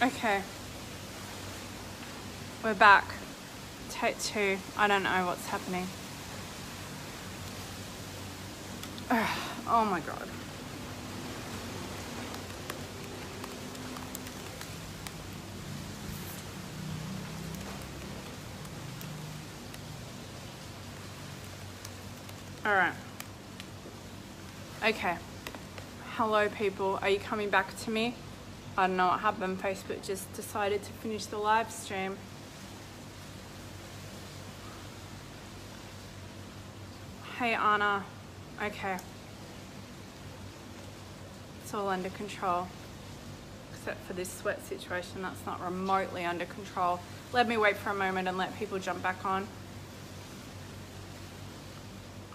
Okay. We're back. Take two. I don't know what's happening. Oh my god. All right. Okay. Hello, people. Are you coming back to me? I don't know what happened. Facebook just decided to finish the live stream. Hey, Anna. Okay. It's all under control. Except for this sweat situation, that's not remotely under control. Let me wait for a moment and let people jump back on.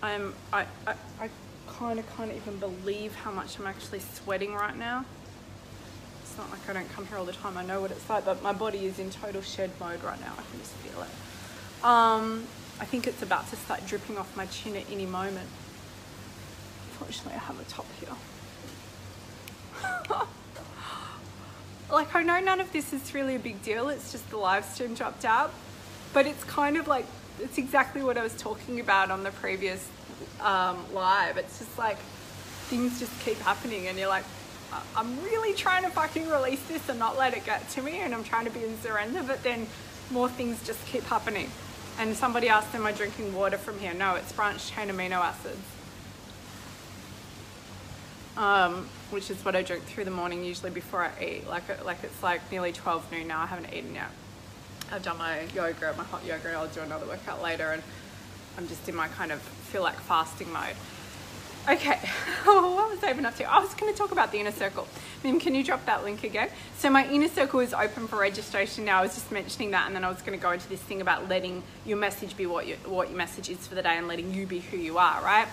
I'm, I, I, I kind of can't even believe how much I'm actually sweating right now. It's not like I don't come here all the time. I know what it's like, but my body is in total shed mode right now. I can just feel it. Um, I think it's about to start dripping off my chin at any moment. Fortunately, I have a top here. like, I know none of this is really a big deal. It's just the live stream dropped out. But it's kind of like, it's exactly what I was talking about on the previous um, live. It's just like, things just keep happening and you're like, I'm really trying to fucking release this and not let it get to me and I'm trying to be in surrender, but then more things just keep happening. And somebody asked, am I drinking water from here? No, it's branched chain amino acids. Um, which is what I drink through the morning usually before I eat. Like, like it's like nearly 12 noon now, I haven't eaten yet. I've done my yoga, my hot yoga, I'll do another workout later and I'm just in my kind of feel like fasting mode. Okay, what was I even up to? I was going to talk about the inner circle. Mim, can you drop that link again? So my inner circle is open for registration now. I was just mentioning that, and then I was going to go into this thing about letting your message be what, you, what your message is for the day and letting you be who you are, right?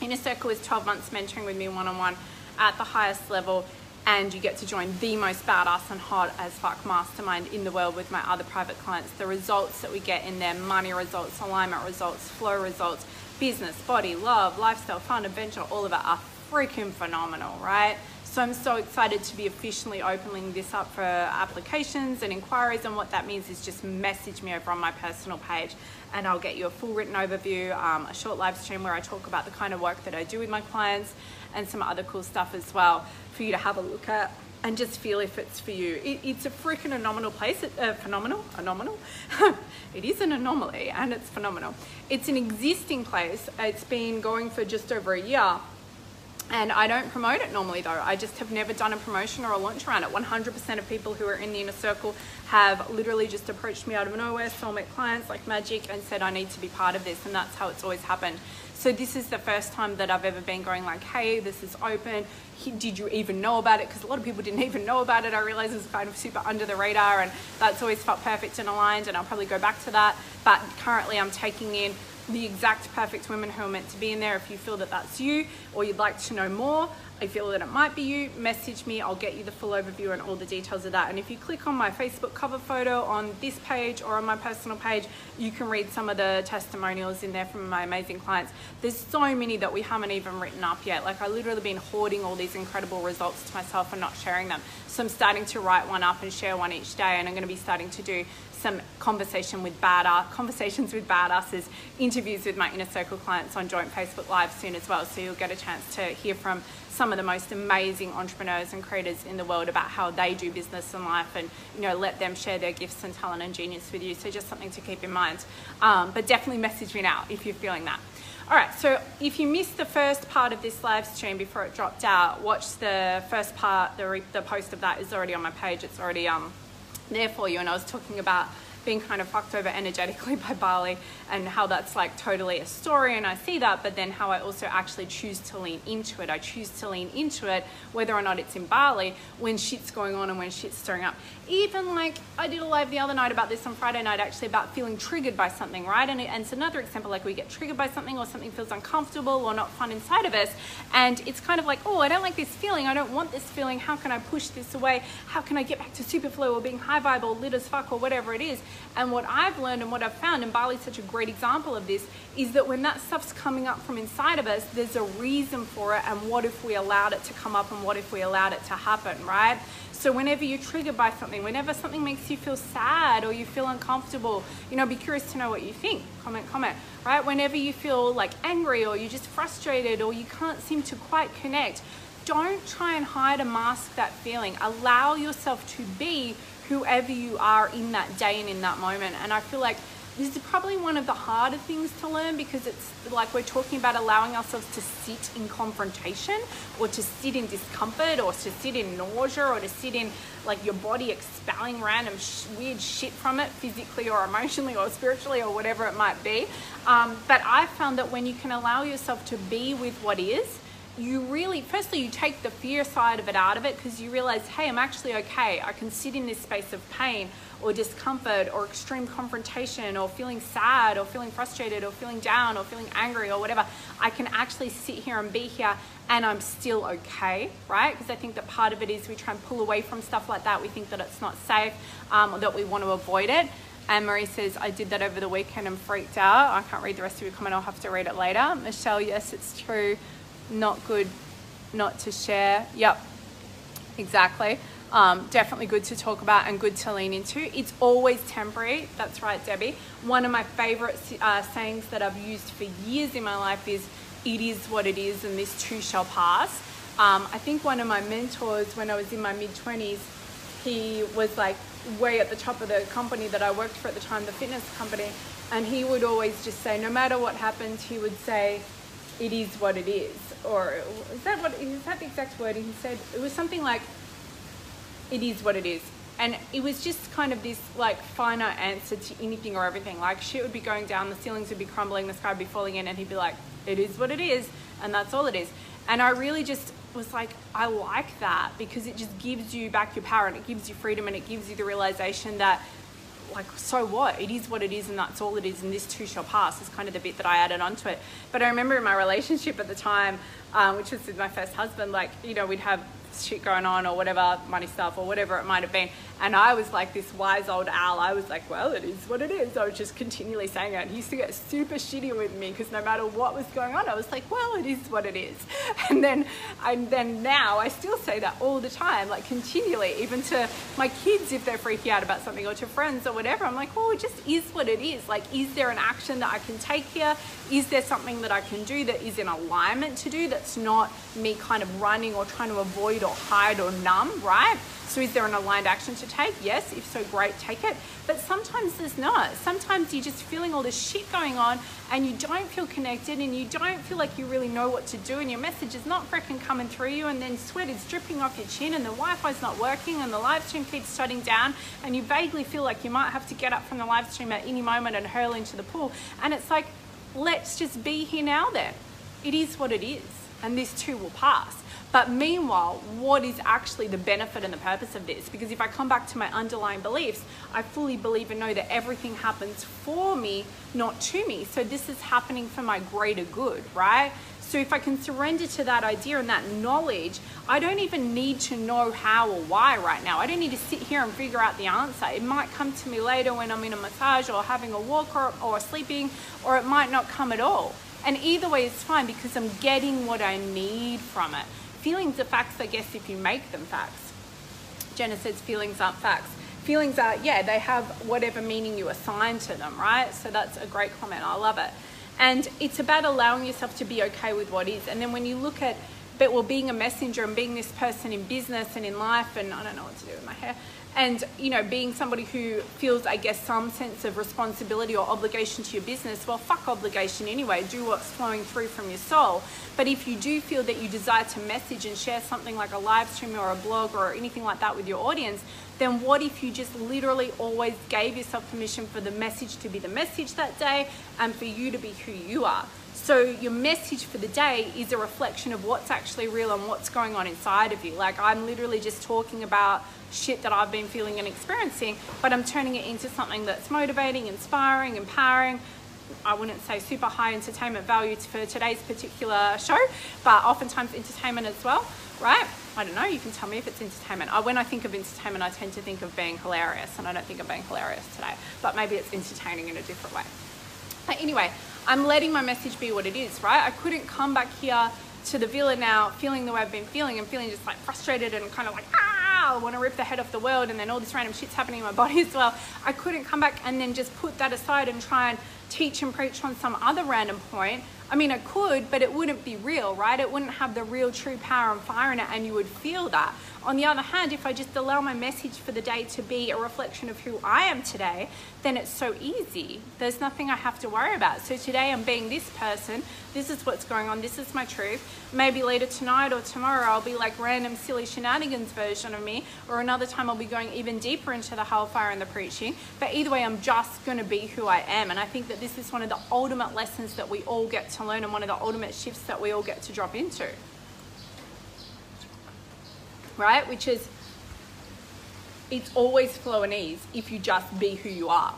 Inner circle is 12 months mentoring with me one-on-one at the highest level and you get to join the most badass and hot as fuck mastermind in the world with my other private clients. The results that we get in there money results, alignment results, flow results, business, body, love, lifestyle, fun, adventure, all of it are freaking phenomenal, right? So I'm so excited to be officially opening this up for applications and inquiries. And what that means is just message me over on my personal page and I'll get you a full written overview, um, a short live stream where I talk about the kind of work that I do with my clients and some other cool stuff as well for you to have a look at and just feel if it's for you. It, it's a freaking phenomenal place, uh, phenomenal, phenomenal. it is an anomaly and it's phenomenal. It's an existing place. It's been going for just over a year and I don't promote it normally though. I just have never done a promotion or a launch around it. 100% of people who are in the inner circle have literally just approached me out of nowhere, soulmate clients like magic and said I need to be part of this and that's how it's always happened. So this is the first time that I've ever been going like, hey, this is open. Did you even know about it? Because a lot of people didn't even know about it. I realized it's kind of super under the radar and that's always felt perfect and aligned and I'll probably go back to that. But currently I'm taking in the exact perfect women who are meant to be in there. If you feel that that's you or you'd like to know more, I feel that it might be you, message me. I'll get you the full overview and all the details of that. And if you click on my Facebook cover photo on this page or on my personal page, you can read some of the testimonials in there from my amazing clients. There's so many that we haven't even written up yet. Like I literally been hoarding all these incredible results to myself and not sharing them. So I'm starting to write one up and share one each day. And I'm going to be starting to do some conversation with badass conversations with badasses, interviews with my inner circle clients on joint Facebook Live soon as well. So you'll get a chance to hear from some of the most amazing entrepreneurs and creators in the world about how they do business and life and you know let them share their gifts and talent and genius with you so just something to keep in mind um, but definitely message me now if you're feeling that all right so if you missed the first part of this live stream before it dropped out watch the first part the, the post of that is already on my page it's already um, there for you and i was talking about being kind of fucked over energetically by Bali and how that's like totally a story and I see that, but then how I also actually choose to lean into it. I choose to lean into it whether or not it's in Bali when shit's going on and when shit's stirring up. Even like I did a live the other night about this on Friday night actually about feeling triggered by something, right? And, it, and it's another example like we get triggered by something or something feels uncomfortable or not fun inside of us and it's kind of like, oh, I don't like this feeling. I don't want this feeling. How can I push this away? How can I get back to super flow or being high vibe or lit as fuck or whatever it is? And what I've learned and what I've found, and Bali's such a great example of this, is that when that stuff's coming up from inside of us, there's a reason for it. And what if we allowed it to come up and what if we allowed it to happen, right? So whenever you're triggered by something, whenever something makes you feel sad or you feel uncomfortable, you know, be curious to know what you think. Comment, comment, right? Whenever you feel like angry or you're just frustrated or you can't seem to quite connect, don't try and hide and mask that feeling. Allow yourself to be whoever you are in that day and in that moment. And I feel like this is probably one of the harder things to learn because it's like we're talking about allowing ourselves to sit in confrontation or to sit in discomfort or to sit in nausea or to sit in like your body expelling random sh- weird shit from it physically or emotionally or spiritually or whatever it might be. Um, but I found that when you can allow yourself to be with what is, you really, firstly, you take the fear side of it out of it because you realize, hey, I'm actually okay. I can sit in this space of pain or discomfort or extreme confrontation or feeling sad or feeling frustrated or feeling down or feeling angry or whatever. I can actually sit here and be here and I'm still okay, right? Because I think that part of it is we try and pull away from stuff like that. We think that it's not safe um, or that we want to avoid it. And Marie says, I did that over the weekend and freaked out. I can't read the rest of your comment, I'll have to read it later. Michelle, yes, it's true not good not to share. Yep, exactly. Um, definitely good to talk about and good to lean into. It's always temporary. That's right, Debbie. One of my favorite uh, sayings that I've used for years in my life is, It is what it is, and this too shall pass. Um, I think one of my mentors when I was in my mid 20s, he was like way at the top of the company that I worked for at the time, the fitness company, and he would always just say, no matter what happens, he would say, It is what it is or is that what is that the exact wording he said? It was something like, "It is what it is," and it was just kind of this like finite answer to anything or everything. Like shit would be going down, the ceilings would be crumbling, the sky would be falling in, and he'd be like, "It is what it is," and that's all it is. And I really just was like, I like that because it just gives you back your power and it gives you freedom and it gives you the realization that like so what? It is what it is and that's all it is and this too shall pass is kind of the bit that i added onto it. But i remember in my relationship at the time um, which was with my first husband like you know we'd have shit going on or whatever, money stuff or whatever it might have been. And I was like this wise old owl. I was like, well, it is what it is. I was just continually saying it. And he used to get super shitty with me because no matter what was going on, I was like, well, it is what it is. And then, and then now I still say that all the time, like continually, even to my kids if they're freaking out about something or to friends or whatever. I'm like, well, it just is what it is. Like, is there an action that I can take here? Is there something that I can do that is in alignment to do that's not me kind of running or trying to avoid or hide or numb, right? So is there an aligned action to take? Yes. If so, great, take it. But sometimes there's not. Sometimes you're just feeling all this shit going on and you don't feel connected and you don't feel like you really know what to do and your message is not freaking coming through you and then sweat is dripping off your chin and the Wi-Fi's not working and the live stream keeps shutting down and you vaguely feel like you might have to get up from the live stream at any moment and hurl into the pool. And it's like, let's just be here now then. It is what it is and this too will pass. But meanwhile, what is actually the benefit and the purpose of this? Because if I come back to my underlying beliefs, I fully believe and know that everything happens for me, not to me. So this is happening for my greater good, right? So if I can surrender to that idea and that knowledge, I don't even need to know how or why right now. I don't need to sit here and figure out the answer. It might come to me later when I'm in a massage or having a walk or, or sleeping, or it might not come at all. And either way is fine because I'm getting what I need from it. Feelings are facts, I guess, if you make them facts. Jenna says feelings aren't facts. Feelings are, yeah, they have whatever meaning you assign to them, right? So that's a great comment. I love it. And it's about allowing yourself to be okay with what is. And then when you look at, but well, being a messenger and being this person in business and in life, and I don't know what to do with my hair, and you know being somebody who feels i guess some sense of responsibility or obligation to your business well fuck obligation anyway. Do what's flowing through from your soul. But if you do feel that you desire to message and share something like a live stream or a blog or anything like that with your audience then what if you just literally always gave yourself permission for the message to be the message that day and for you to be who you are so your message for the day is a reflection of what's actually real and what's going on inside of you. Like I'm literally just talking about shit that I've been feeling and experiencing, but I'm turning it into something that's motivating, inspiring, empowering. I wouldn't say super high entertainment value for today's particular show, but oftentimes entertainment as well, right? I don't know, you can tell me if it's entertainment. I, when I think of entertainment, I tend to think of being hilarious, and I don't think of being hilarious today, but maybe it's entertaining in a different way. But anyway, I'm letting my message be what it is, right? I couldn't come back here to the villa now feeling the way I've been feeling and feeling just like frustrated and kind of like, ah, I want to rip the head off the world, and then all this random shit's happening in my body as well. I couldn't come back and then just put that aside and try and teach and preach on some other random point. I mean, I could, but it wouldn't be real, right? It wouldn't have the real true power and fire in it, and you would feel that. On the other hand, if I just allow my message for the day to be a reflection of who I am today, then it's so easy. There's nothing I have to worry about. So today I'm being this person. This is what's going on. This is my truth. Maybe later tonight or tomorrow I'll be like random silly shenanigans version of me, or another time I'll be going even deeper into the hellfire and the preaching. But either way, I'm just going to be who I am. And I think that this is one of the ultimate lessons that we all get to learn and one of the ultimate shifts that we all get to drop into right? Which is, it's always flow and ease if you just be who you are.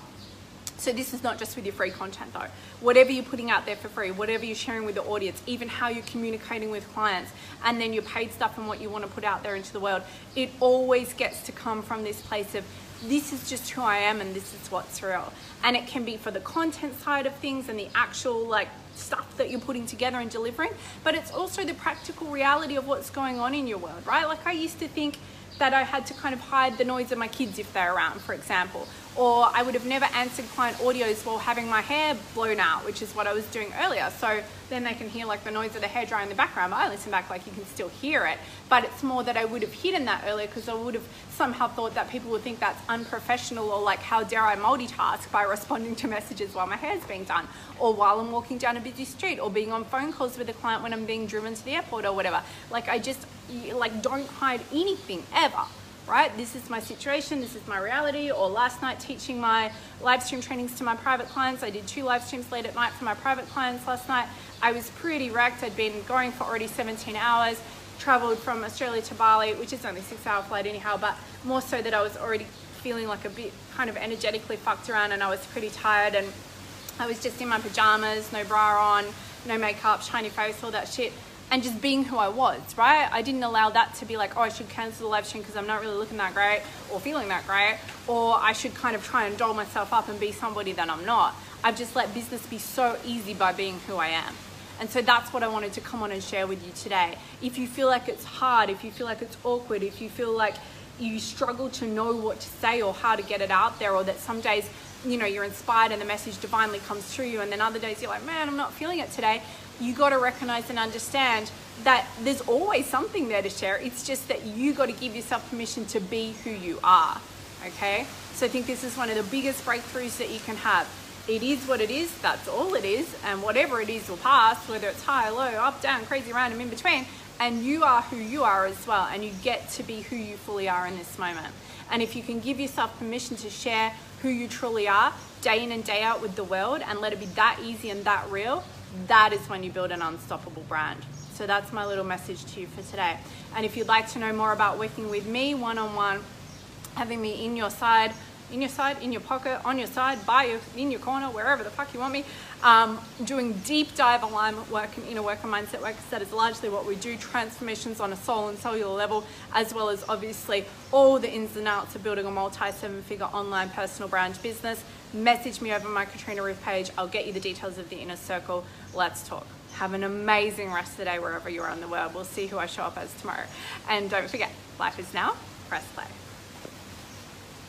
So this is not just with your free content though. Whatever you're putting out there for free, whatever you're sharing with the audience, even how you're communicating with clients, and then your paid stuff and what you want to put out there into the world, it always gets to come from this place of this is just who I am and this is what's real. And it can be for the content side of things and the actual like stuff that you're putting together and delivering, but it's also the practical reality of what's going on in your world, right? Like I used to think that I had to kind of hide the noise of my kids if they're around, for example. Or I would have never answered client audios while having my hair blown out, which is what I was doing earlier. So then they can hear like the noise of the hairdryer in the background. I listen back like you can still hear it. But it's more that I would have hidden that earlier because I would have somehow thought that people would think that's unprofessional or like how dare I multitask by responding to messages while my hair's being done or while I'm walking down a busy street or being on phone calls with a client when I'm being driven to the airport or whatever. Like I just like don't hide anything ever right? This is my situation, this is my reality. Or last night teaching my live stream trainings to my private clients. I did two live streams late at night for my private clients last night. I was pretty wrecked. I'd been going for already 17 hours, traveled from Australia to Bali, which is only six hour flight anyhow, but more so that I was already feeling like a bit kind of energetically fucked around and I was pretty tired and I was just in my pajamas, no bra on, no makeup, shiny face, all that shit and just being who I was, right? I didn't allow that to be like, oh, I should cancel the live stream because I'm not really looking that great or feeling that great, or I should kind of try and doll myself up and be somebody that I'm not. I've just let business be so easy by being who I am. And so that's what I wanted to come on and share with you today. If you feel like it's hard, if you feel like it's awkward, if you feel like you struggle to know what to say or how to get it out there, or that some days you know you're inspired and the message divinely comes through you and then other days you're like man i'm not feeling it today. You got to recognize and understand that there's always something there to share. It's just that you got to give yourself permission to be who you are okay? So i think this is one of the biggest breakthroughs that you can have. It is what it is that's all it is and whatever it is will pass whether it's high low up down crazy random in between and you are who you are as well and you get to be who you fully are in this moment. And if you can give yourself permission to share who you truly are day in and day out with the world and let it be that easy and that real, that is when you build an unstoppable brand. So that's my little message to you for today. And if you'd like to know more about working with me one on one, having me in your side, in your side, in your pocket, on your side, by your, in your corner, wherever the fuck you want me. Um, doing deep dive alignment work and inner work and mindset work. That is largely what we do. Transformations on a soul and cellular level, as well as obviously all the ins and outs of building a multi seven figure online personal brand business. Message me over my Katrina Ruth page. I'll get you the details of the inner circle. Let's talk. Have an amazing rest of the day wherever you are in the world. We'll see who I show up as tomorrow. And don't forget, life is now. Press play.